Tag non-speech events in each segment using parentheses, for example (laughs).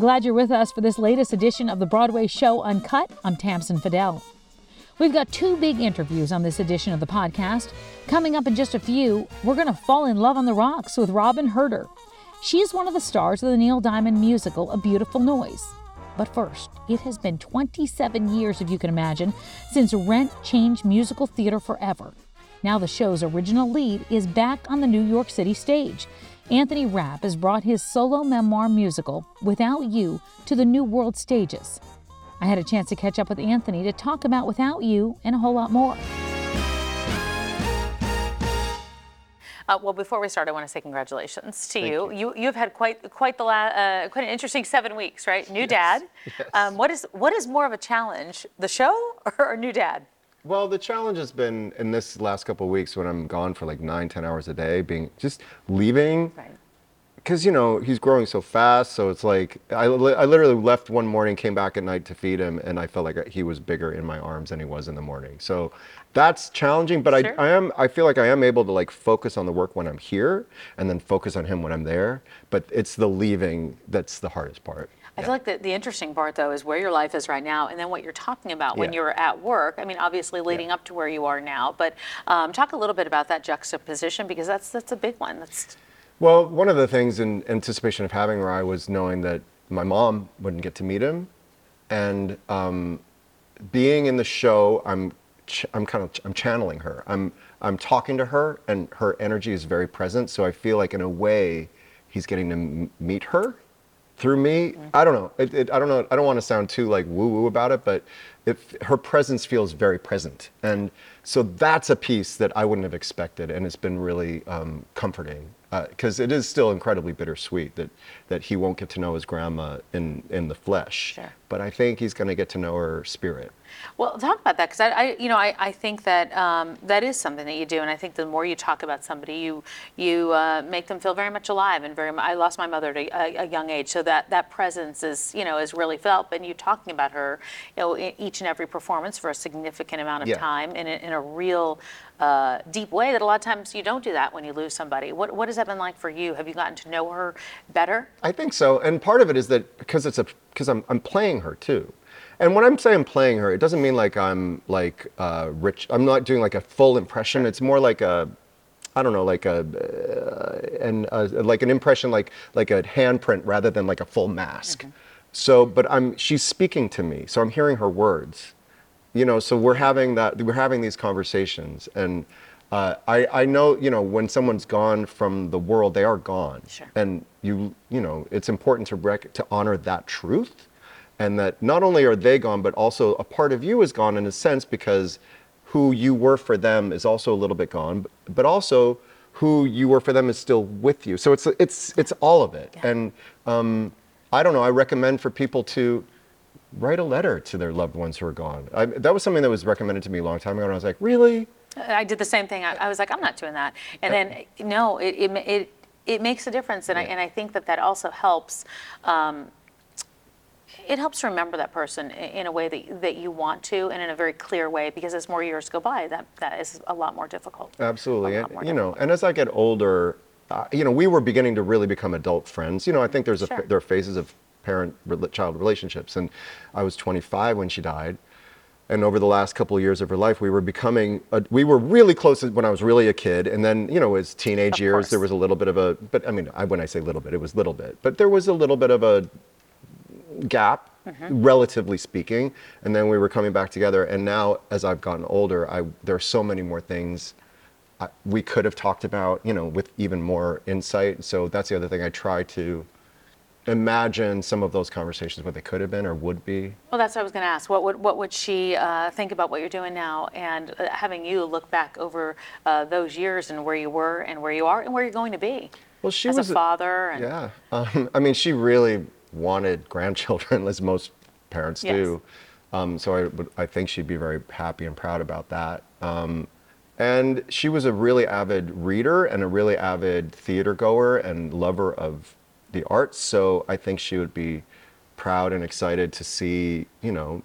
Glad you're with us for this latest edition of the Broadway show Uncut. I'm Tamsen Fadal. We've got two big interviews on this edition of the podcast. Coming up in just a few, we're going to fall in love on the rocks with Robyn Hurder. She is one of the stars of the Neil Diamond musical A Beautiful Noise. But first, it has been 27 years, if you can imagine, since Rent changed musical theater forever. Now the show's original lead is back on the New York City stage. Anthony Rapp has brought his solo memoir musical, Without You, to the New World stages. I had a chance to catch up with Anthony to talk about Without You and a whole lot more. Uh, well, before we start, I want to say congratulations to you. you. you. You've had quite quite the la- uh, quite an interesting seven weeks, right? New Yes, dad. yes. Um, what is what is more of a challenge, the show or new dad? Well, the challenge has been in this last couple of weeks when I'm gone for like nine, ten hours a day, being just leaving. Right. Because, you know, he's growing so fast. So it's like, I, li- I literally left one morning, came back at night to feed him, and I felt like he was bigger in my arms than he was in the morning. So that's challenging, but Sure. I, I am, I feel like I am able to like focus on the work when I'm here and then focus on him when I'm there. But it's the leaving that's the hardest part. I feel like the, the interesting part, though, is where your life is right now, and then what you're talking about when Yeah. you're at work. I mean, obviously leading up to where you are now, but um, talk a little bit about that juxtaposition because that's that's a big one. That's Well, one of the things in anticipation of having Rye was knowing that my mom wouldn't get to meet him, and um, being in the show, I'm ch- I'm kind of I'm channeling her. I'm I'm talking to her, and her energy is very present. So I feel like in a way, he's getting to m- meet her through me. I don't know. It, it, I don't know. I don't want to sound too like woo woo about it, but if her presence feels very present, and so that's a piece that I wouldn't have expected, and it's been really um, comforting because it is still incredibly bittersweet that that he won't get to know his grandma in in the flesh. Sure. But I think he's going to get to know her spirit. Well, talk about that because I, I, you know, I, I think that um, that is something that you do, and I think the more you talk about somebody, you you uh, make them feel very much alive and very. I lost my mother at a, a young age, so that that presence is, you know, is really felt. And you talking about her, you know, in each and every performance for a significant amount of Yeah. time in a, in a real uh, deep way. That a lot of times you don't do that when you lose somebody. What what has that been like for you? Have you gotten to know her better? I think so, and part of it is that because it's a because I'm I'm playing her too, and when I'm saying playing her, it doesn't mean like I'm like uh, rich. I'm not doing like a full impression. It's more like a, I don't know, like a, uh, and uh, like an impression, like like a handprint rather than like a full mask. So, but I'm she's speaking to me, so I'm hearing her words you know so we're having that we're having these conversations and uh, I, I know you know when someone's gone from the world they are gone Sure. and you you know it's important to rec- to honor that truth and that not only are they gone but also a part of you is gone in a sense because who you were for them is also a little bit gone but, also who you were for them is still with you so it's it's it's all of it Yeah. and um, I don't know I recommend for people to write a letter to their loved ones who are gone. I, that was something that was recommended to me a long time ago, and I was like, really? I did the same thing. I, I was like, I'm not doing that. And then, no, it, it, it, it makes a difference. And, I, and I think that that also helps. Um, it helps remember that person in a way that, that you want to and in a very clear way because as more years go by, that, that is a lot more difficult. Absolutely. And, you know, and as I get older, uh, you know, we were beginning to really become adult friends. You know, I think there's a Sure. there are phases of parent-child relationships, and I was 25 when she died. And over the last couple of years of her life, we were becoming, a, we were really close when I was really a kid. And then, you know, as teenage Of years, course. there was a little bit of a, but I mean, I, when I say little bit, it was little bit, but there was a little bit of a gap, Mm-hmm. relatively speaking. And then we were coming back together. And now, as I've gotten older, I, there are so many more things I, we could have talked about, you know, with even more insight. So that's the other thing I try to imagine some of those conversations what they could have been or would be. Well, that's what I was going to ask. What would, what would she uh, think about what you're doing now and uh, having you look back over uh, those years and where you were and where you are and where you're going to be Well, she as was a father? And, Yeah, (laughs) um, I mean, she really wanted grandchildren, (laughs) as most parents Yes. do. Um, so I, would, I think she'd be very happy and proud about that. Um, and she was a really avid reader and a really avid theater goer and lover of the arts. So I think she would be proud and excited to see, you know,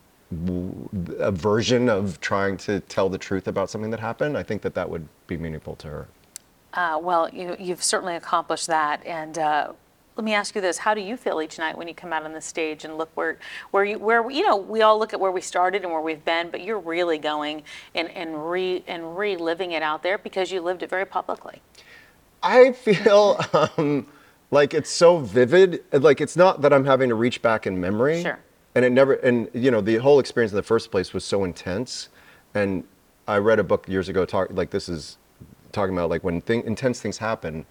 a version of trying to tell the truth about something that happened. I think that that would be meaningful to her. Uh, well, you, you've certainly accomplished that, and uh, let me ask you this: How do you feel each night when you come out on the stage and look where, where you, where you know, we all look at where we started and where we've been, but you're really going and and re and reliving it out there because you lived it very publicly. I feel um, like it's so vivid. Like it's not that I'm having to reach back in memory. Sure. And it never. And you know, the whole experience in the first place was so intense. And I read a book years ago. Talk like this is talking about like when thing, intense things happen.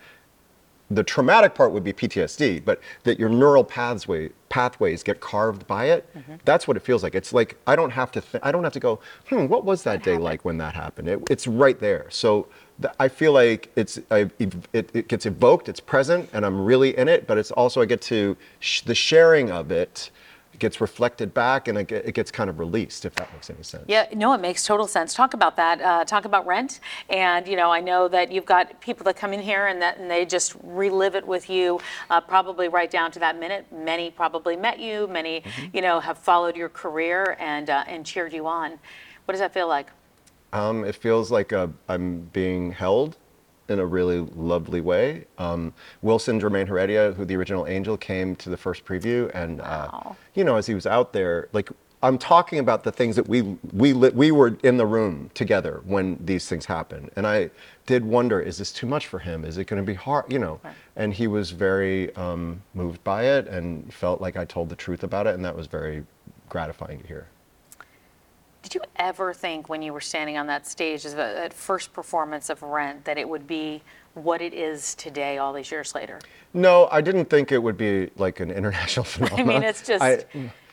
The traumatic part would be PTSD, but that your neural pathway pathways get carved by it. That's what it feels like. It's like I don't have to. Th- I don't have to go. Hmm. What was that day happened? like when that happened? It, it's right there. So th- I feel like it's I, it, it gets evoked. It's present, and I'm really in it. But it's also I get to sh- the sharing of it gets reflected back, and it, gets kind of released. If that makes any sense. Yeah, no, it makes total sense. Talk about that. Uh, talk about rent, and you know, I know that you've got people that come in here and that and they just relive it with you, uh, probably right down to that minute. Many probably met you. Many, you know, have followed your career and uh, and cheered you on. What does that feel like? Um, it feels like uh, I'm being held in a really lovely way. Um, Wilson Jermaine Heredia, who the original Angel, came to the first preview, and uh, Wow. you know, as he was out there, like I'm talking about the things that we we we were in the room together when these things happened, and I did wonder, is this too much for him? Is it going to be hard? You know, Right. and he was very um, moved by it and felt like I told the truth about it, and that was very gratifying to hear. Did you ever think when you were standing on that stage as first performance of Rent that it would be what it is today, all these years later? No, I didn't think it would be like an (laughs) international phenomenon. I mean, it's just- I,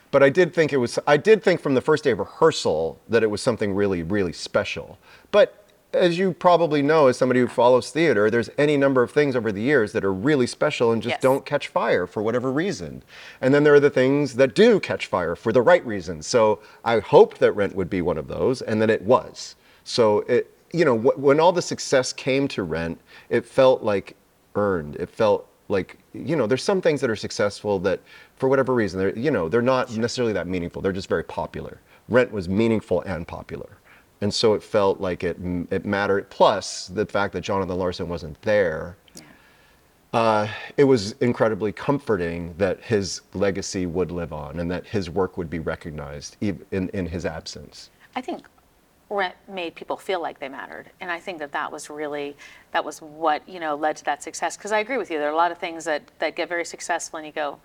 but I did think it was. I did think from the first day of rehearsal that it was something really, really special. But as you probably know, as somebody who follows theater, there's any number of things over the years that are really special and just Yes. don't catch fire for whatever reason. And then there are the things that do catch fire for the right reasons. So I hoped that Rent would be one of those, and then it was. So it, you know, wh- when all the success came to Rent, it felt like earned. It felt like, you know, there's some things that are successful that, for whatever reason, they're, you know, they're not necessarily that meaningful. They're just very popular. Rent was meaningful and popular. And so it felt like it, it mattered. Plus, the fact that Jonathan Larson wasn't there, uh, it was incredibly comforting that his legacy would live on and that his work would be recognized in, in his absence. I think Rent made people feel like they mattered, and I think that that was really that was what you know led to that success. Because I agree with you, there are a lot of things that that get very successful, and you go,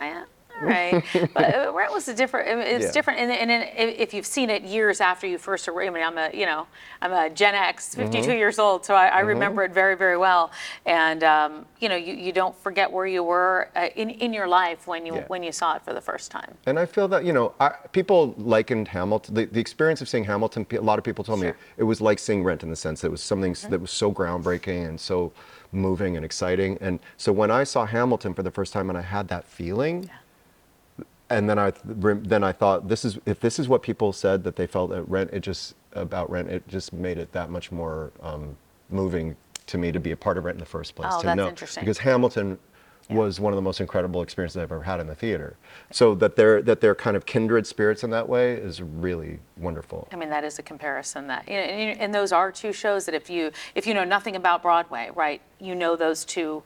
"Yeah, all right. but uh, Rent was a different. It's Yeah. different, and, and, and if you've seen it years after you first. I mean, I'm a you know I'm a Gen X, 52 Mm-hmm. years old, so I, I remember it very very well. And um, you know, you, you don't forget where you were uh, in in your life when you Yeah. when you saw it for the first time. And I feel that, you know, I, people likened Hamilton, the, the experience of seeing Hamilton, a lot of people told me it was like seeing Rent in the sense that it was something s- that was so groundbreaking and so moving and exciting. And so when I saw Hamilton for the first time and I had that feeling, and then I then I thought this is if this is what people said that they felt at Rent, it just about Rent, it just made it that much more um, moving to me to be a part of Rent in the first place. Oh, to that's know interesting. because Hamilton was one of the most incredible experiences I've ever had in the theater. So that they're that they're kind of kindred spirits in that way is really wonderful. I mean, that is a comparison that, you know, and, and those are two shows that if you if you know nothing about Broadway, right, you know those 2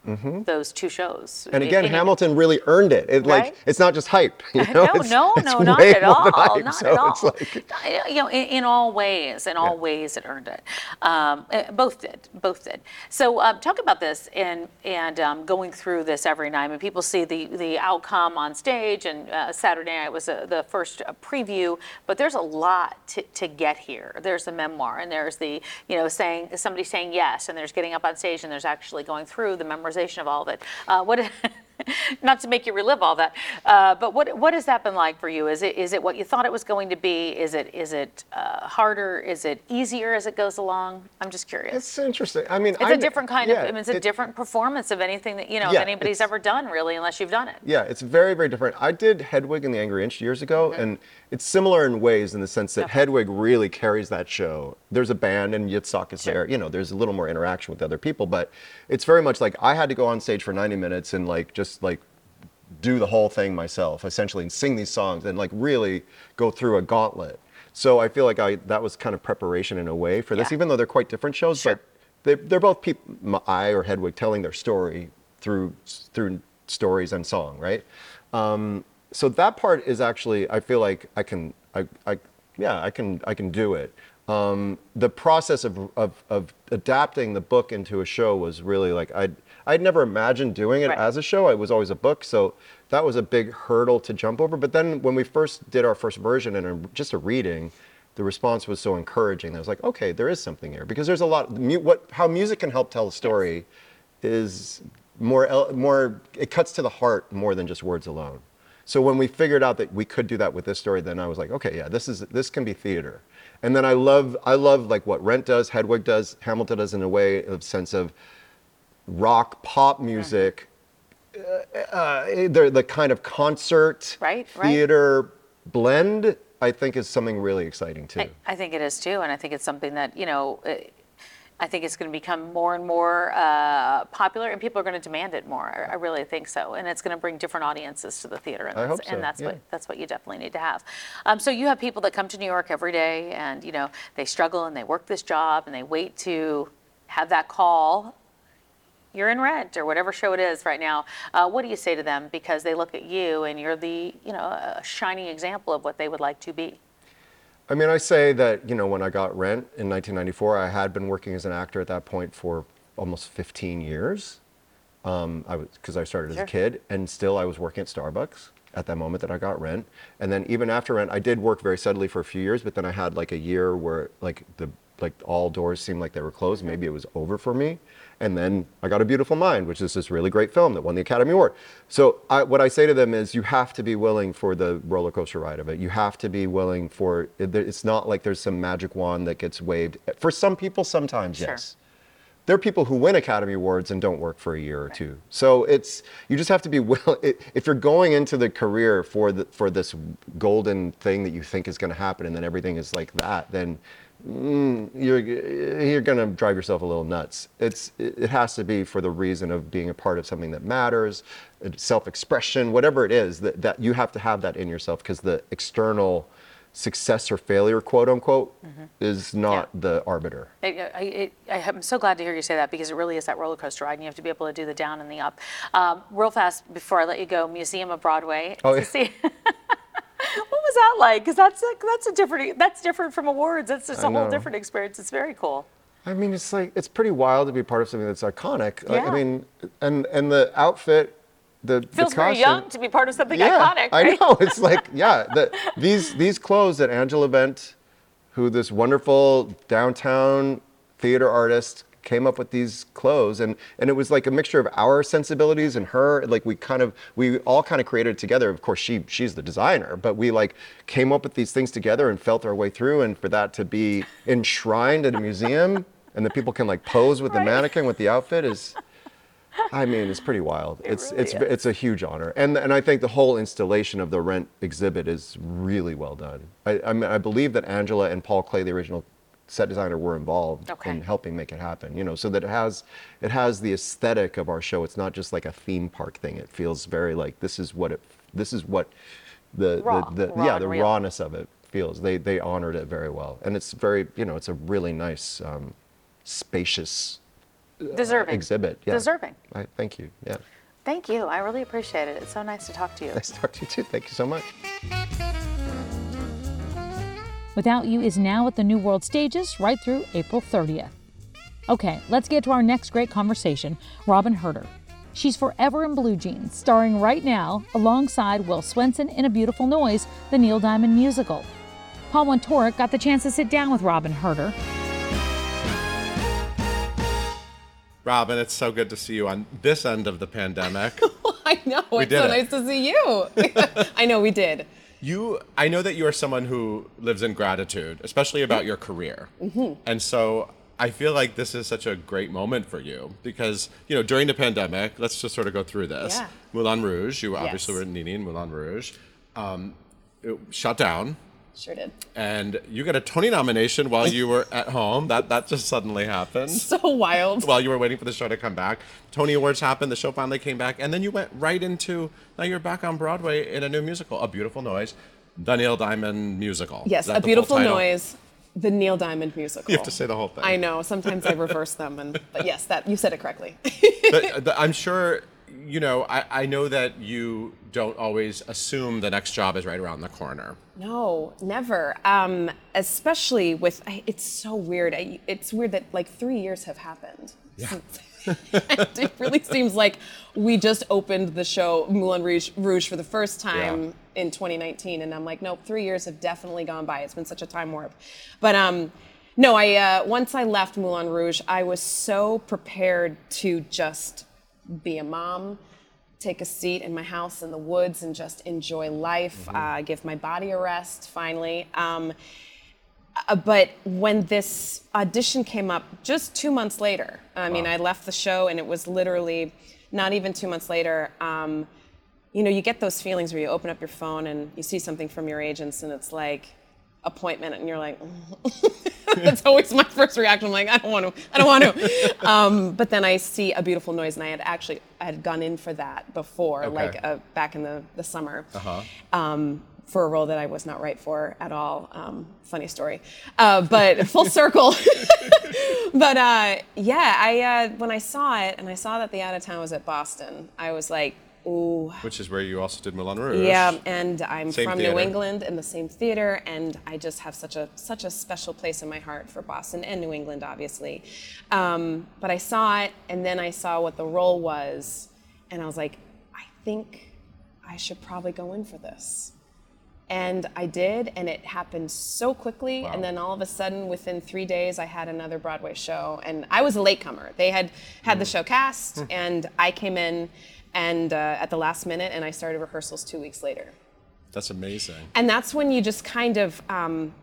those two shows. Mm-hmm. And again, Hamilton really earned it. It Right? like it's not just hype. You (laughs) know? no, It's- no, it's no, not at all. hype. Not So at all. it's like- you know, in, in all ways, in all Yeah. ways, it earned it. Um, eh, both did, both did. So um, talk about this and and um, going through this every night. I mean, people see the the outcome on stage, and uh, Saturday night was uh the first uh, preview, but there's a lot to, to get here. There's the memoir, and there's the you know saying somebody saying yes, and there's getting up on stage, and there's actually going through the memorization of all of it. Uh, what? (laughs) (laughs) not to make you relive all that, uh, but what what has that been like for you? Is it is it what you thought it was going to be? Is it is it uh, harder? Is it easier as it goes along? I'm just curious. It's interesting. I mean, It's a different kind yeah, of. I mean, it's a it- different performance of anything that you know Yeah, anybody's ever done, really, unless you've done it. Yeah, it's very, very different. I did Hedwig and the Angry Inch years ago, and it's similar in ways in the sense that. Hedwig really carries that show. There's a band, and Yitzhak is there. You know, there's a little more interaction with other people, but it's very much like I had to go on stage for 90 minutes and like just like do the whole thing myself, essentially, and sing these songs and like really go through a gauntlet. So I feel like I that was kind of preparation in a way for this, Yeah. even though they're quite different shows. Sure. But they, they're both people, I or Hedwig, telling their story through through stories and song, right? Um, so that part is actually, I feel like I can, I, I yeah, I can, I can do it. Um, the process of, of, of adapting the book into a show was really like I'd I'd never imagined doing it Right. as a show. It was always a book, so that was a big hurdle to jump over. But then when we first did our first version and a, just a reading, the response was so encouraging. I was like, okay, there is something here because there's a lot. What how music can help tell a story is more more. It cuts to the heart more than just words alone. So when we figured out that we could do that with this story, then I was like, okay, yeah, this is this can be theater. And then I love I love like what Rent does, Hedwig does, Hamilton does in a way of sense of rock pop music. Uh, uh, the the kind of concert Right, right. theater blend, I think, is something really exciting too. I, I think it is too, and I think it's something that you know. uh, I think it's going to become more and more uh, popular, and people are going to demand it more. I, I really think so, and it's going to bring different audiences to the theater, and I that's, hope so, and that's yeah. what that's what you definitely need to have. Um, so you have people that come to New York every day, and you know they struggle and they work this job, and they wait to have that call. You're in Rent or whatever show it is right now. Uh, what do you say to them because they look at you and you're the you know a shining example of what they would like to be. I mean, I say that, you know, when I got Rent in 1994, I had been working as an actor at that point for almost 15 years. Um, I was because I started as Sure. a kid, and still I was working at Starbucks at that moment that I got Rent. And then even after Rent, I did work very steadily for a few years, but then I had like a year where like the like all doors seemed like they were closed. Maybe it was over for me. And then I got A Beautiful Mind, which is this really great film that won the Academy Award. So I, what I say to them is, you have to be willing for the roller coaster ride of it. You have to be willing for. It's not like there's some magic wand that gets waved. For some people, sometimes Sure. yes there are people who win Academy Awards and don't work for a year or two. So it's you just have to be willing. (laughs) If you're going into the career for the for this golden thing that you think is going to happen, and then everything is like that, then mm, you're you're going to drive yourself a little nuts. It's it has to be for the reason of being a part of something that matters, uh, self-expression, whatever it is that that you have to have that in yourself because the external success or failure, quote unquote, is not the arbiter. I, I, it, I am so glad to hear you say that because it really is that roller coaster ride, and you have to be able to do the down and the up. Um, real fast before I let you go, Museum of Broadway. Oh, yeah. (laughs) what was that like? Because that's a, that's a different that's different from awards. That's just a I whole know. different experience. It's very cool. I mean, it's like it's pretty wild to be part of something that's iconic. Like, Yeah. I mean, and and the outfit, the the Feels very costume- young to be part of something yeah, iconic. I know. (laughs) It's like yeah, the, these these clothes that Angela Wendt, who this wonderful downtown theater artist came up with these clothes and and it was like a mixture of our sensibilities and her like we kind of we all kind of created it together of course she she's the designer but we like came up with these things together and felt our way through and for that to be enshrined at a museum (laughs) and that people can like pose with the Right. mannequin with the outfit is I mean, it's pretty wild. it's really it's is. it's a huge honor, and and I think the whole installation of the Rent exhibit is really well done. I I, mean, I believe that Angela and Paul Clay, the original set designer, were involved Okay. in helping make it happen. You know, so that it has it has the aesthetic of our show. It's not just like a theme park thing. It feels very like this is what it this is what the Raw, the, the raw yeah the real. rawness of it feels. They they honored it very well, and it's very you know it's a really nice um, spacious Deserving. exhibit. Yeah. Deserving. I, thank you. Yeah. Thank you. I really appreciate it. It's so nice to talk to you. Nice to talk to you too. Thank you so much. Without You is now at the New World Stages right through April 30th. Okay, let's get to our next great conversation Robyn Hurder. She's forever in blue jeans, starring right now alongside Will Swenson in A Beautiful Noise, the Neil Diamond musical. Paul Wontorek got the chance to sit down with Robyn Hurder. Robyn, it's so good to see you on this end of the pandemic. (laughs) I know. it's did so it. nice to see you. (laughs) I know we did. You, I know that you are someone who lives in gratitude, especially about your career. And so I feel like this is such a great moment for you because, you know, during the pandemic, let's just sort of go through this. Yeah. Moulin Rouge, you obviously Yes. were Nini in Moulin Rouge, um, it shut down. Sure did. And you got a Tony nomination while you were at home. That that just suddenly happened. (laughs) So wild. while you were waiting for the show to come back. Tony Awards happened, the show finally came back, and then you went right into now you're back on Broadway in a new musical, A Beautiful Noise, the Neil Diamond musical. yes, a beautiful noise. The Neil Diamond musical. You have to say the whole thing. I know. Sometimes I reverse them, and but yes, that you said it correctly. (laughs) But, uh, the- I'm sure you know, I, I know that you don't always assume the next job is right around the corner. No, never. Um, especially with, I- it's so weird. I, it's weird that like three years have happened. Yeah. (laughs) it really seems like we just opened the show Moulin Rouge, Rouge for the first time in 2019, and I'm like, nope, three years have definitely gone by. It's been such a time warp. But um, no, I uh, once I left Moulin Rouge, I was so prepared to just be a mom, take a seat in my house in the woods, and just enjoy life, uh, give my body a rest. Finally. Um, uh, but when this audition came up just two months later, I mean, I left the show and it was literally not even two months later. Um, you know, you get those feelings where you open up your phone and you see something from your agents and it's like appointment, and you're like, (laughs) that's always my first reaction. I'm like, I don't want to, I don't want to. (laughs) Um, but then I see a beautiful noise, and I had actually I had gone in for that before, Okay. like uh, back in the the summer. Um, for a role that I was not right for at all. Um, funny story, uh, but (laughs) full circle. but uh, yeah, I uh, when I saw it and I saw that the out of town was at Boston, I was like, ooh, Which is where you also did Moulin Rouge. yeah, and I'm Same from theater. New England in the same theater, and I just have such a such a special place in my heart for Boston and New England, obviously. Um, but I saw it, and then I saw what the role was, and I was like, I think I should probably go in for this. And I did, and it happened so quickly. Wow. And then all of a sudden, within three days, I had another Broadway show. And I was a latecomer. They had had the show cast, and I came in and uh, at the last minute, and I started rehearsals two weeks later. That's amazing. And that's when you just kind of um,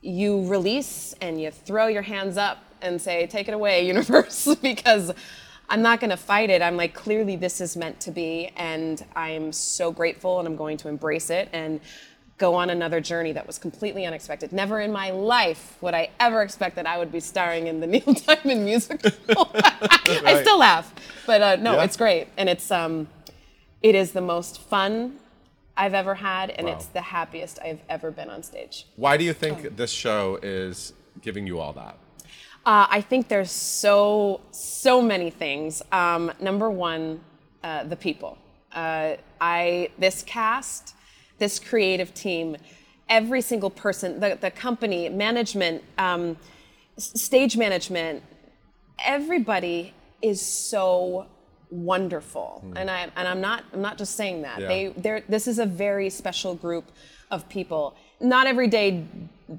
you release and you throw your hands up and say, "Take it away, (laughs) universe," because I'm not going to fight it. I'm like, clearly this is meant to be, and I'm so grateful, and I'm going to embrace it and go on another journey that was completely unexpected. Never in my life would I ever expect that I would be starring in the (laughs) Neil Diamond musical. (laughs) I still laugh, but uh, no, Yeah. it's great, and it's um, it is the most fun I've ever had, and Wow. it's the happiest I've ever been on stage. Why do you think this show is giving you all that? Uh, I think there's so so many things. Um, number one, uh, the people. Uh, I this cast, this creative team, every single person, the the company, management, um, stage management, everybody is so wonderful. And i and i'm not i'm not just saying that. Yeah. they they're this is a very special group of people. Not every day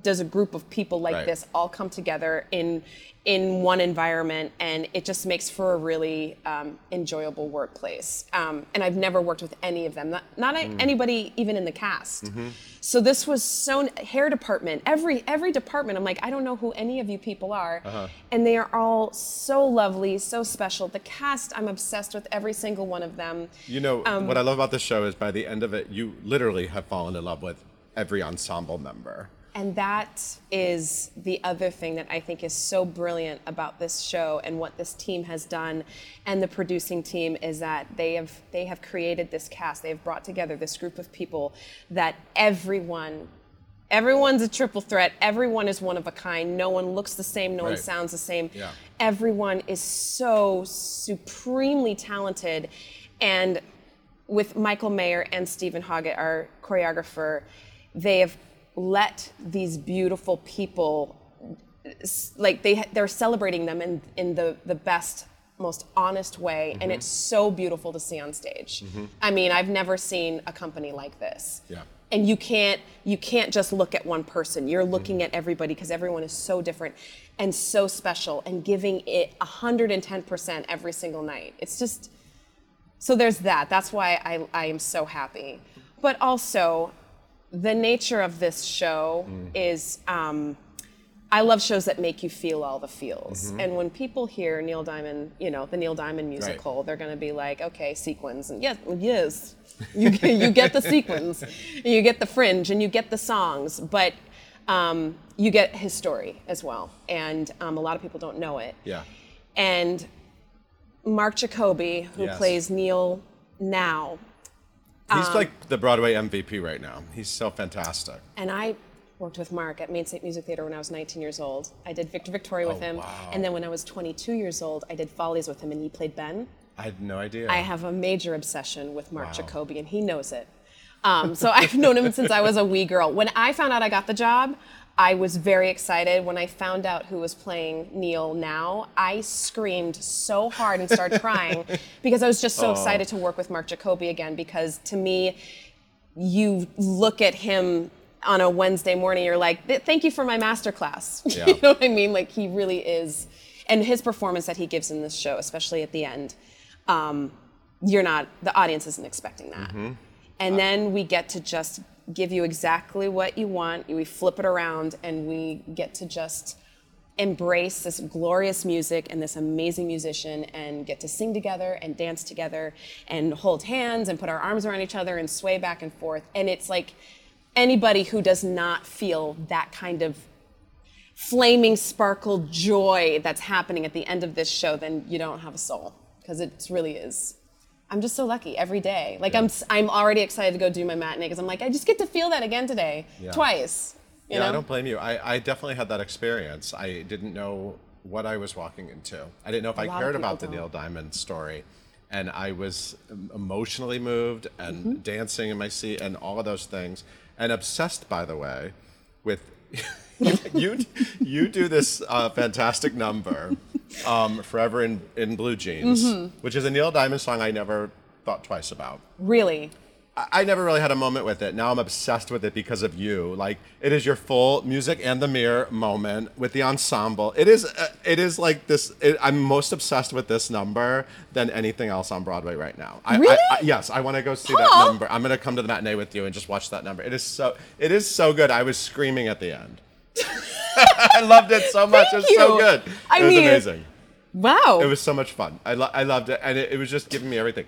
does a group of people like Right. this all come together in in one environment and it just makes for a really um, enjoyable workplace um, and i've never worked with any of them not, not Mm. anybody even in the cast Mm-hmm. so this was so hair department every every department i'm like i don't know who any of you people are Uh-huh. and they are all so lovely so special the cast i'm obsessed with every single one of them You know, Um, what I love about this show is by the end of it, you literally have fallen in love with every ensemble member. And that is the other thing that I think is so brilliant about this show and what this team has done and the producing team is that they have they have created this cast. They have brought together this group of people that everyone everyone's a triple threat. Everyone is one of a kind. No one looks the same, no one sounds the same. Yeah. Everyone is so supremely talented and with Michael Mayer and Steven Hoggett, our choreographer, they have let these beautiful people, like they they're celebrating them in in the the best, most honest way, and mm-hmm. it's so beautiful to see on stage. Mm-hmm. I mean, I've never seen a company like this. Yeah. And you can't you can't just look at one person. You're mm-hmm. looking at everybody because everyone is so different and so special and giving it 110% every single night. It's just so there's that. That's why I, I am so happy. But also, the nature of this show is um, I love shows that make you feel all the feels. And when people hear Neil Diamond, you know, the Neil Diamond musical, they're going to be like, okay, sequins. And yes, yes, (laughs) you, get- you get the sequins, you get the fringe, and you get the songs. But um, you get his story as well. And um, a lot of people don't know it. Yeah. And Mark Jacoby, who Yes. plays Neil now, He's Um, like the Broadway MVP right now. He's so fantastic. and I worked with Mark at Maine State Music Theater when I was 19 years old. I did Victor Victoria with Oh, him, wow. and then when I was 22 years old, I did Follies with him, and he played Ben. I had no idea. I have a major obsession with Mark Jacoby, and he knows it. Um, so (laughs) I've known him since I was a wee girl. When I found out I got the job, I was very excited. When I found out who was playing Neil now, I screamed so hard and started crying (laughs) because I was just so excited to work with Mark Jacoby again. Because to me, you look at him on a Wednesday morning, you're like, thank you for my master class. (laughs) Yeah. you know what I mean? Like he really is. And his performance that he gives in this show, especially at the end, um, you're not, the audience isn't expecting that. And then we get to just give you exactly what you want. We flip it around and we get to just embrace this glorious music and this amazing musician and get to sing together and dance together and hold hands and put our arms around each other and sway back and forth. And it's like anybody who does not feel that kind of flaming sparkle joy that's happening at the end of this show, then you don't have a soul because it really is. I'm just so lucky every day. Like I'm, I'm already excited to go do my matinee because I'm like, I just get to feel that again today, Yeah. twice. You yeah, know? I don't blame you. I, I definitely had that experience. I didn't know what I was walking into. I didn't know if I cared about the don't. Neil Diamond story. And I was emotionally moved and Mm-hmm. dancing in my seat and all of those things. And obsessed, by the way, with (laughs) you, you, do this uh, fantastic number, um, Forever in, in Blue Jeans, Mm-hmm. which is a Neil Diamond song I never thought twice about. Really. I- never really had a moment with it. Now I'm obsessed with it because of you. Like it is your full music and the mirror moment with the ensemble. It is. Uh, it is like this. It, I'm most obsessed with this number than anything else on Broadway right now. I, Really? I, I, yes, I want to go see that number. I'm gonna come to the matinee with you and just watch that number. It is so. It is so good. I was screaming at the end. (laughs) I loved it so much. it was Thank so good. I it was mean- amazing. Wow. It was so much fun. I, lo- I loved it, and it, it was just giving me everything.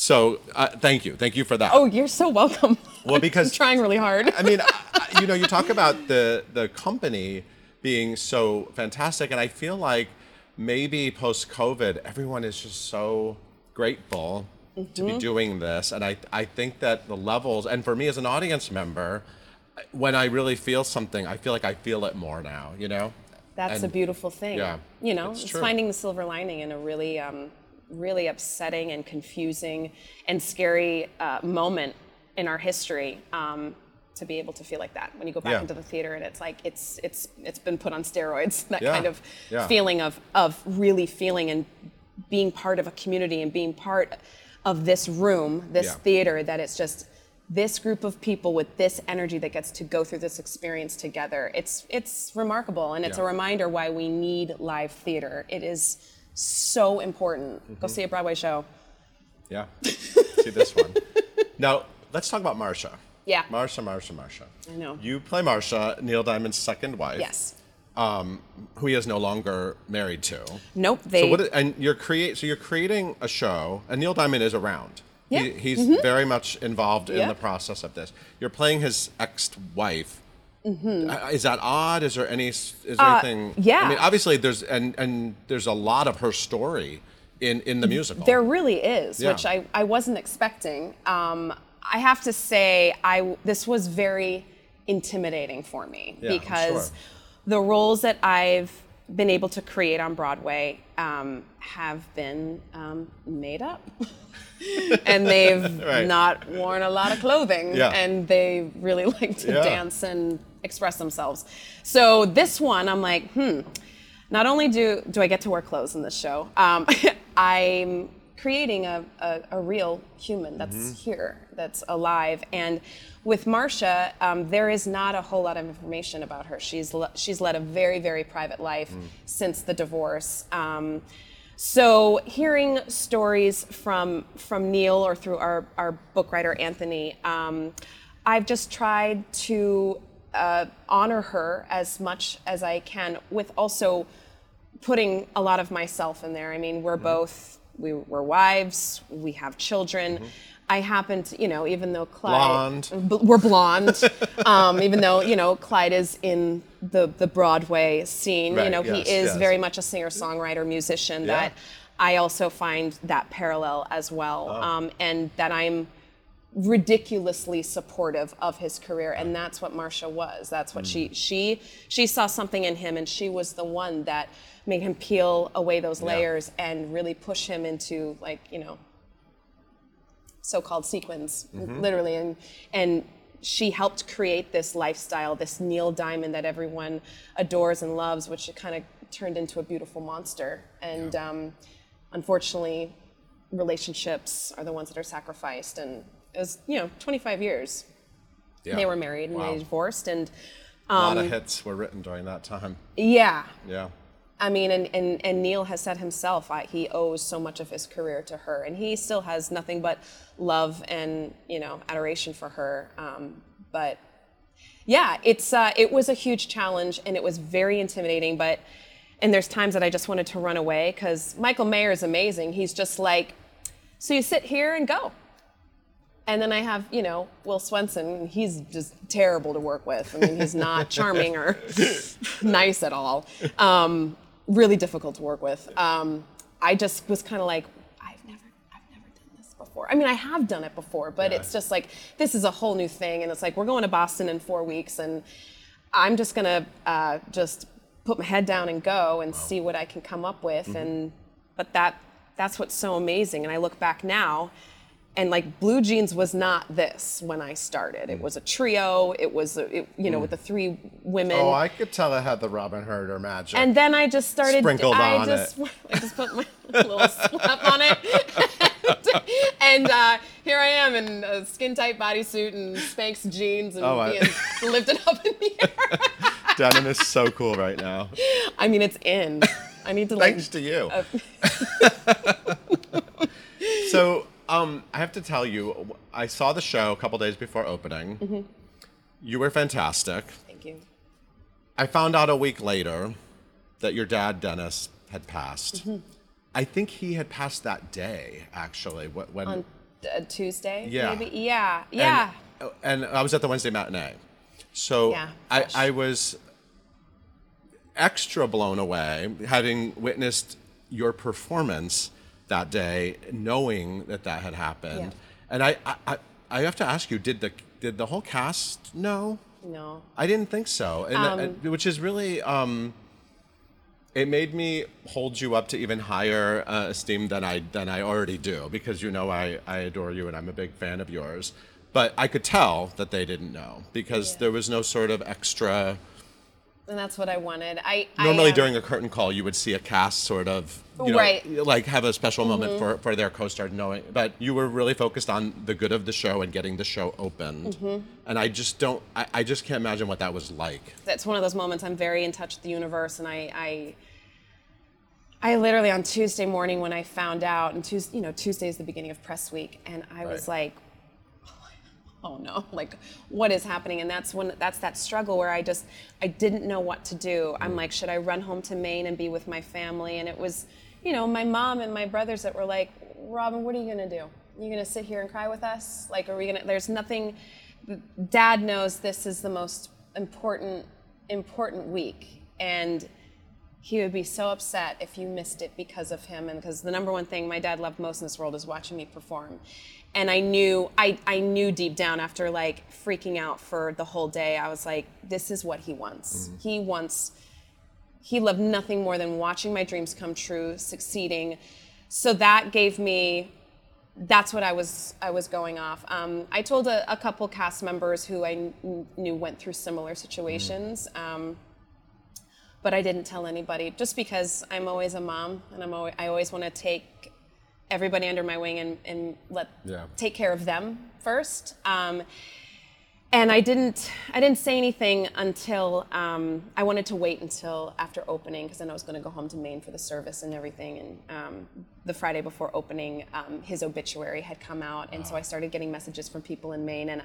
So uh, thank you, thank you for that. oh, you're so welcome. Well, (laughs) I'm because- trying really hard. I mean, I- you know, you talk about the the company being so fantastic, and I feel like maybe post COVID, everyone is just so grateful to Mm-hmm. be doing this, and I I think that the levels, and for me as an audience member, when I really feel something, I feel like I feel it more now. You know. That's a beautiful thing. yeah, you know, it's it's, finding the silver lining in a really, um, really upsetting and confusing and scary uh, moment in our history. Um, to be able to feel like that when you go back Yeah. into the theater and it's like it's it's it's been put on steroids. (laughs) That Yeah, kind of yeah. feeling of of really feeling and being part of a community and being part of this room, this theater. That it's just this group of people with this energy that gets to go through this experience together. It's it's remarkable, and it's a reminder why we need live theater. It is so important. Mm-hmm. Go see a Broadway show. Yeah. (laughs) See this one. Now let's talk about Marcia. Yeah. Marcia, Marcia, Marcia. I know. You play Marcia, Neil Diamond's second wife. Yes. Um, who he is no longer married to. Nope. They. So what? And you're create. So you're creating a show, and Neil Diamond is around. Yeah. He, he's very much involved in Yeah. the process of this. You're playing his ex-wife. Uh, Is that odd? Is there any? Is there anything? Mm-hmm. Uh, yeah. I mean, obviously, there's and and there's a lot of her story in in the musical. There really is, Yeah. which I, I wasn't expecting. Um, I have to say, I this was very intimidating for me Yeah, because sure. the roles that I've been able to create on Broadway um, have been um, made up. (laughs) and they've (laughs) Right. not worn a lot of clothing Yeah. and they really (laughs) like to Yeah. dance and express themselves. So this one, I'm like, hmm, not only do, do I get to wear clothes in this show, um, (laughs) I'm creating a, a, a real human that's Mm-hmm. here, that's alive. And with Marcia, um, there is not a whole lot of information about her. She's, le- she's led a very, very private life Mm. since the divorce. Um, so hearing stories from from Neil or through our, our book writer Anthony, um, I've just tried to uh, honor her as much as I can with also putting a lot of myself in there. I mean, we're both we, we're wives, we have children. I happen to, you know, even though Clyde, Blonde. B- we're blonde, (laughs) um, even though you know Clyde is in the the Broadway scene. you know, yes, he is yes. very much a singer songwriter musician. Yeah. That I also find that parallel as well, Oh. um, and that I'm ridiculously supportive of his career and that's what Marcia was. That's what she she she saw something in him and she was the one that made him peel away those layers and really push him into like you know so-called sequins literally. And and she helped create this lifestyle this Neil Diamond that everyone adores and loves which it kind of turned into a beautiful monster. And um, unfortunately relationships are the ones that are sacrificed and it was you know 25 years Yeah. they were married and Wow. they divorced and A lot um, of hits were written during that time. yeah Yeah. I mean, and, and, and Neil has said himself, I, he owes so much of his career to her, and he still has nothing but love and you know adoration for her. Um, but yeah, it's uh, it was a huge challenge, and it was very intimidating. But and there's times that I just wanted to run away because Michael Mayer is amazing. He's just like, so you sit here and go. And then I have, you know, Will Swenson. He's just terrible to work with. I mean, he's not (laughs) charming or (laughs) nice at all. Um, really difficult to work with. Um, I just was kind of like, I've never, I've never done this before. I mean, I have done it before, but it's just like this is a whole new thing, and it's like we're going to Boston in four weeks, and I'm just gonna uh, just put my head down and go and see what I can come up with. And but that that's what's so amazing. And I look back now, and like Blue Jeans was not this when I started. It mm. was a trio. It was a, it, you know mm. with the three women. Oh, I could tell it had the Robyn Hurder magic. And then I just started. Sprinkled I on just, it. (laughs) I just put my little slap on it, (laughs) and uh, here I am in a skin tight bodysuit and Spanx jeans and Oh, I- (laughs) lifted up in the air. Denim is so cool right now. I mean, it's in. I need to like. Thanks to you. Uh, so, um, I have to tell you, I saw the show a couple days before opening. Mm-hmm. You were fantastic. Thank you. I found out a week later that your dad, Dennis, had passed. Mm-hmm. I think he had passed that day, actually. When, On uh, Tuesday. Yeah. Maybe. Yeah. and- Yeah. And, I was at the Wednesday matinee. So Yeah, I. I was extra blown away having witnessed your performance that day, knowing that that had happened. Yeah. And I, I, I- I have to ask you, did the did the whole cast know? no. I didn't think so, and, Um, and- which is really um, it made me hold you up to even higher uh, esteem than I than I already do because you know I I adore you and I'm a big fan of yours. But I could tell that they didn't know because Yeah. there was no sort of extra. And that's what I wanted. I Normally, I, during a curtain call, you would see a cast sort of, you know, Right. Mm-hmm. like have a special moment for, for their co-star knowing. But you were really focused on the good of the show and getting the show opened. Mm-hmm. And I just don't, I, I just can't imagine what that was like. that's one of those moments I'm very in touch with the universe, and I, I, I literally on Tuesday morning when I found out, and Tuesday, you know, Tuesday is the beginning of press week, and I was like, oh no, (laughs) like what is happening? And that's when that's that struggle where I just I didn't know what to do. I'm mm. like, should I run home to Maine and be with my family? And it was, you know, my mom and my brothers that were like, Robyn, what are you gonna do? you're gonna sit here and cry with us? Like, are we gonna? There's nothing. Dad knows this is the most important important week, and he would be so upset if you missed it because of him. And because the number one thing my dad loved most in this world is watching me perform. And i knew I, I knew deep down after like freaking out for the whole day i was like this is what he wants. He wants he loved nothing more than watching my dreams come true succeeding. So that gave me that's what I was I was going off. Um, I told a, a couple cast members who I kn- knew went through similar situations, um, but I didn't tell anybody just because I'm always a mom and I'm always, I always want to take everybody under my wing and, and let Yeah. take care of them first. Um, and I didn't I didn't say anything until um, I wanted to wait until after opening because then I was going to go home to Maine for the service and everything. And um, the Friday before opening, um, his obituary had come out, and so I started getting messages from people in Maine. And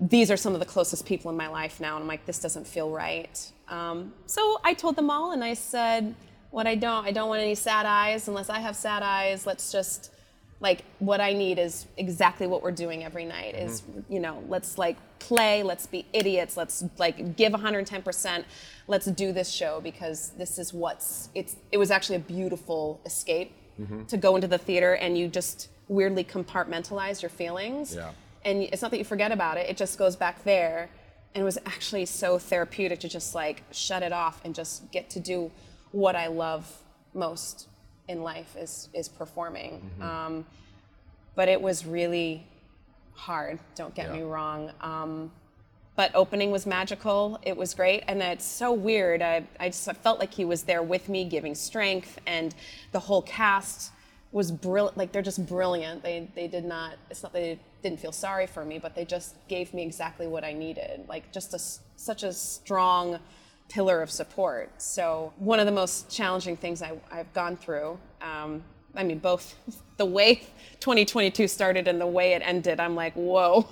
these are some of the closest people in my life now, and I'm like, this doesn't feel right. Um, so I told them all, and I said, what I don't I don't want any sad eyes unless I have sad eyes. Let's just like what I need is exactly what we're doing every night is you know let's like play let's be idiots let's like give 110% let's do this show because this is what's it's it was actually a beautiful escape to go into the theater and you just weirdly compartmentalize your feelings Yeah. And it's not that you forget about it; it just goes back there. And it was actually so therapeutic to just like shut it off and just get to do what I love most in life is is performing. Um, but it was really hard. Don't get Yeah. me wrong. Um, but opening was magical. It was great, and it's so weird. I, I just I felt like he was there with me, giving strength, and the whole cast was brilliant. Like they're just brilliant. They they did not. It's not they didn't feel sorry for me, but they just gave me exactly what I needed. Like just a such a strong pillar of support. So one of the most challenging things I, I've gone through. Um, I mean, both (laughs) the way 2022 started and the way it ended. I'm like, whoa.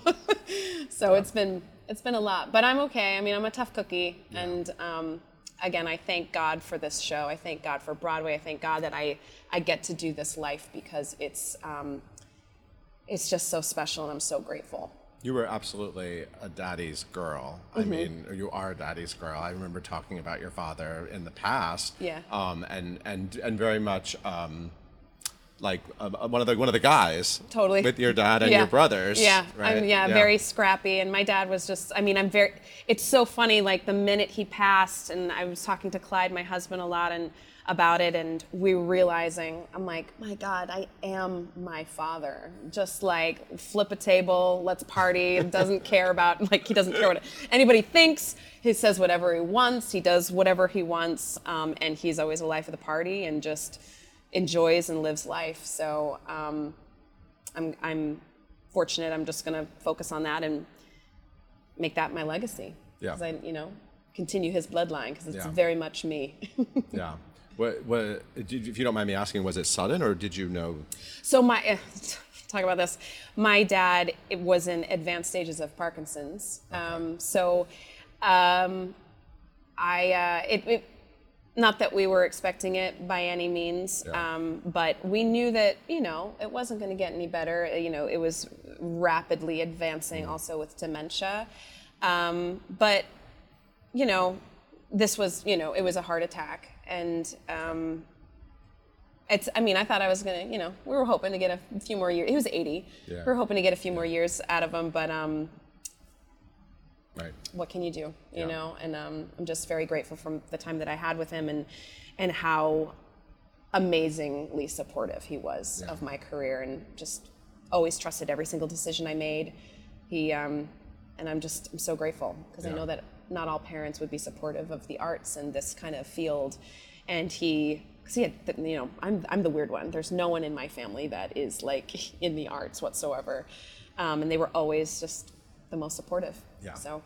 (laughs) so it's been it's been a lot, but I'm okay. I mean, I'm a tough cookie, and um, again, I thank God for this show. I thank God for Broadway. I thank God that I I get to do this life because it's um, it's just so special, and I'm so grateful. You were absolutely a daddy's girl. I Mm-hmm. mean, you are a daddy's girl. I remember talking about your father in the past. Yeah. Um, and and and very much um, like uh, one of the one of the guys. Totally. With your dad and Yeah. your brothers. Yeah, Right? I'm yeah, very scrappy. And my dad was just, I mean, I'm very, it's so funny, like the minute he passed, and I was talking to Clyde, my husband, a lot and about it, and we were realizing, I'm like, my God, I am my father. Just like flip a table, let's party, (laughs) doesn't care about, like, he doesn't care what anybody thinks. He says whatever he wants, he does whatever he wants, um, and he's always a life of the party and just enjoys and lives life. So, um, I'm, I'm fortunate. I'm just going to focus on that and make that my legacy. Yeah. I, you know, continue his bloodline because it's Yeah. very much me. (laughs) Yeah. What, what, if you don't mind me asking, was it sudden or did you know? so my, eh, talk about this. My dad it was in advanced stages of Parkinson's. Um, so, um, I, uh, it, it, not that we were expecting it by any means, Yeah. um, but we knew that you know it wasn't going to get any better. You know, it was rapidly advancing, also with dementia. Um, but you know, this was you know it was a heart attack, and um, it's. I mean, I thought I was gonna. You know, we were hoping to get a few more years. He was 80. Yeah. We were hoping to get a few more years out of him, but um, Right. what can you do you Yeah. know and um, i'm just very grateful from the time that i had with him and and how amazingly supportive he was Yeah. of my career and just always trusted every single decision i made he um, and i'm just i'm so grateful because i know that not all parents would be supportive of the arts and this kind of field and he because he had you know I'm, I'm the weird one there's no one in my family that is like (laughs) in the arts whatsoever um, and they were always just the most supportive Yeah. so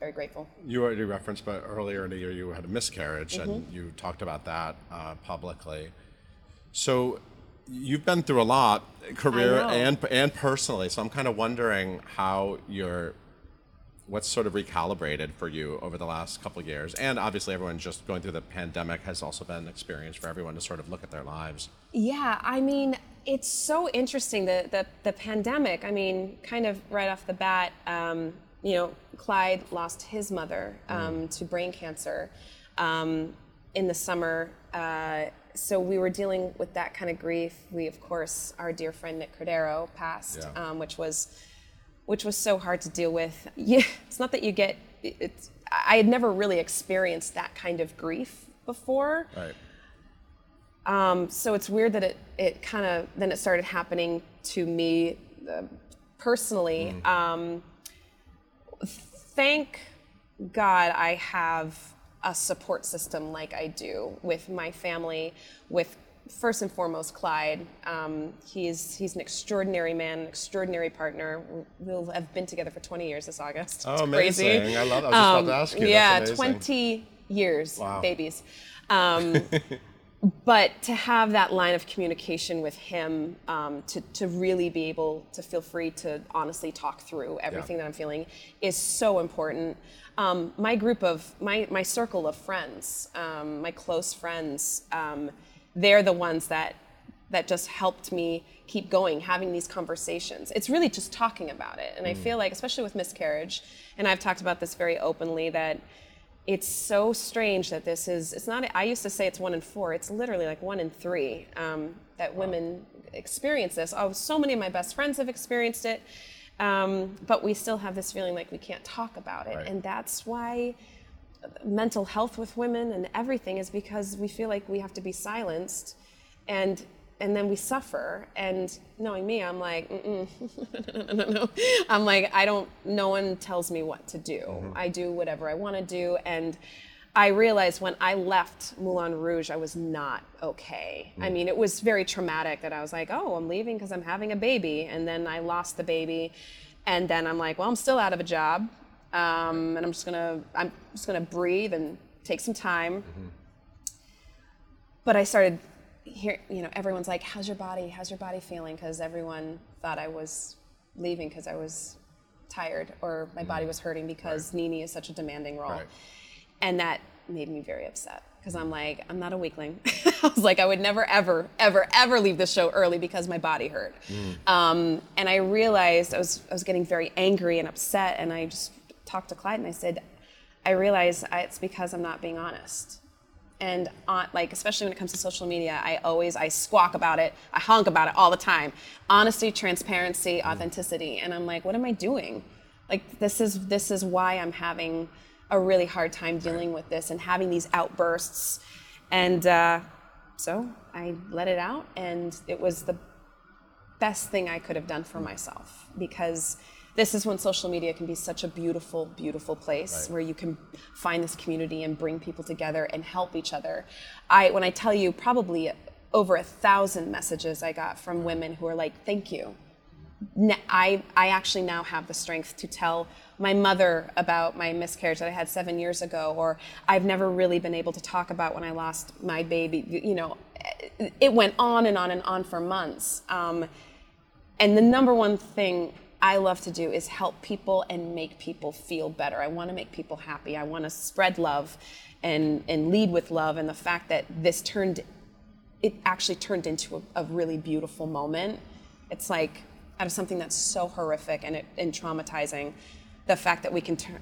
very grateful. You already referenced, but earlier in the year you had a miscarriage, and Mm-hmm. you talked about that uh, publicly. So you've been through a lot, career and and personally. So I'm kind of wondering how you're, what's sort of recalibrated for you over the last couple of years, and obviously everyone just going through the pandemic has also been an experience for everyone to sort of look at their lives. Yeah, I mean, it's so interesting the the, the pandemic. I mean, kind of right off the bat, um, you know, Clyde lost his mother um, to brain cancer um, in the summer. Uh, so we were dealing with that kind of grief. We, of course, our dear friend Nick Cordero passed, Yeah. um, which was which was so hard to deal with. Yeah, it's not that you get. It's I had never really experienced that kind of grief before. Right. Um, so it's weird that it, it kind of then it started happening to me uh, personally. Um, thank God I have a support system like I do with my family, with first and foremost Clyde. Um, he's he's an extraordinary man, an extraordinary partner. We'll have been together for 20 years this August. Oh, It's crazy. I love- I was just about to ask you. Yeah, amazing. 20 years, Wow. babies. Um, (laughs) but to have that line of communication with him um, to, to really be able to feel free to honestly talk through everything that i'm feeling is so important um, my group of my, my circle of friends um, my close friends um, they're the ones that that just helped me keep going having these conversations. It's really just talking about it. And i feel like especially with miscarriage and i've talked about this very openly that it's so strange that this is it's not i used to say it's one in four. It's literally like one in three um, that women experience this. Oh so many of my best friends have experienced it. Um, but we still have this feeling like we can't talk about it. Right. And that's why mental health with women and everything is because we feel like we have to be silenced and and then we suffer. And knowing me i'm like (laughs) no, no, no, no. i'm like i don't no one tells me what to do. Mm-hmm. I do whatever i want to do. And i realized when i left moulin rouge i was not okay. I mm. mean it was very traumatic that i was like oh i'm leaving because i'm having a baby. And then i lost the baby. And then i'm like well i'm still out of a job um, and I'm just gonna I'm just gonna breathe and take some time. But I started hear you know everyone's like, "How's your body? How's your body feeling?" Because everyone thought I was leaving because I was tired or my body was hurting because Nini is such a demanding role, Right. and that made me very upset because I'm like, I'm not a weakling. (laughs) I was like, I would never, ever, ever, ever leave the show early because my body hurt. Um, and I realized I was, I was getting very angry and upset, and I just talked to Clyde and I said, I realize I, it's because I'm not being honest. And on, like, especially when it comes to social media, I always I squawk about it, I honk about it all the time. Honesty, transparency, authenticity, and I'm like, what am I doing? Like, this is this is why I'm having a really hard time dealing with this and having these outbursts. And uh, so I let it out, and it was the best thing I could have done for myself because this is when social media can be such a beautiful, beautiful place Right. where you can find this community and bring people together and help each other. I when I tell you probably over a thousand messages I got from women who are like, "Thank you." I, I actually now have the strength to tell my mother about my miscarriage that I had seven years ago, or I've never really been able to talk about when I lost my baby. You know, it went on and on and on for months. Um, and the number one thing I love to do is help people and make people feel better. I want to make people happy. I want to spread love and, and lead with love. And the fact that this turned, it actually turned into a, a really beautiful moment. It's like out of something that's so horrific and, it, and traumatizing, the fact that we can turn,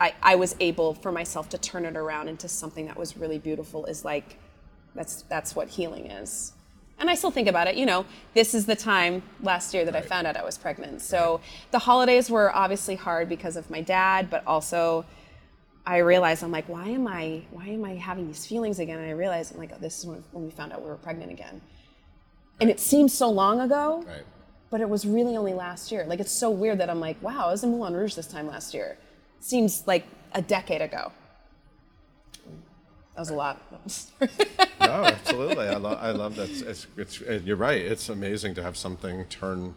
I, I was able for myself to turn it around into something that was really beautiful is like, that's, that's what healing is. And I still think about it, you know, this is the time last year that I found out I was pregnant. So the holidays were obviously hard because of my dad, but also I realized I'm like, why am I why am I having these feelings again? And I realized I'm like, oh, this is when, when we found out we were pregnant again. And it seems so long ago, Right. but it was really only last year. Like it's so weird that I'm like, wow, I was in Moulin Rouge this time last year. Seems like a decade ago. That was a lot. no, absolutely. I, lo- I love that. It's, it's, it's, you're right. It's amazing to have something turn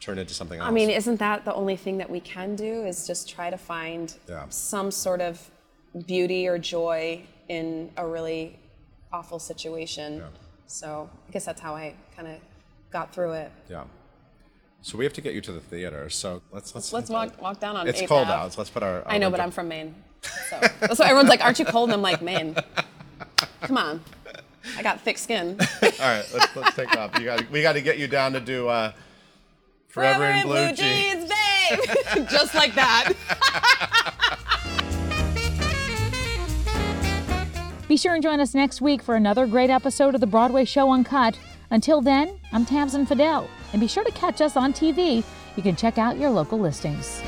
turn into something else. I mean, isn't that the only thing that we can do is just try to find Yeah. some sort of beauty or joy in a really awful situation. Yeah. So I guess that's how I kind of got through it. yeah. So we have to get you to the theater. So let's let's Let's walk walk down on. It's cold out. So let's put our. I know, but I'm from Maine, so that's why everyone's like, "Aren't you cold?" And I'm like, "Man, come on, I got thick skin." (laughs) All right, let's, let's take off. You got we got to get you down to do uh, Forever, in Blue, Jeans. babe, (laughs) just like that. (laughs) Be sure and join us next week for another great episode of the Broadway Show Uncut. Until then, I'm Tamsen Fadal, and be sure to catch us on TV. You can check out your local listings.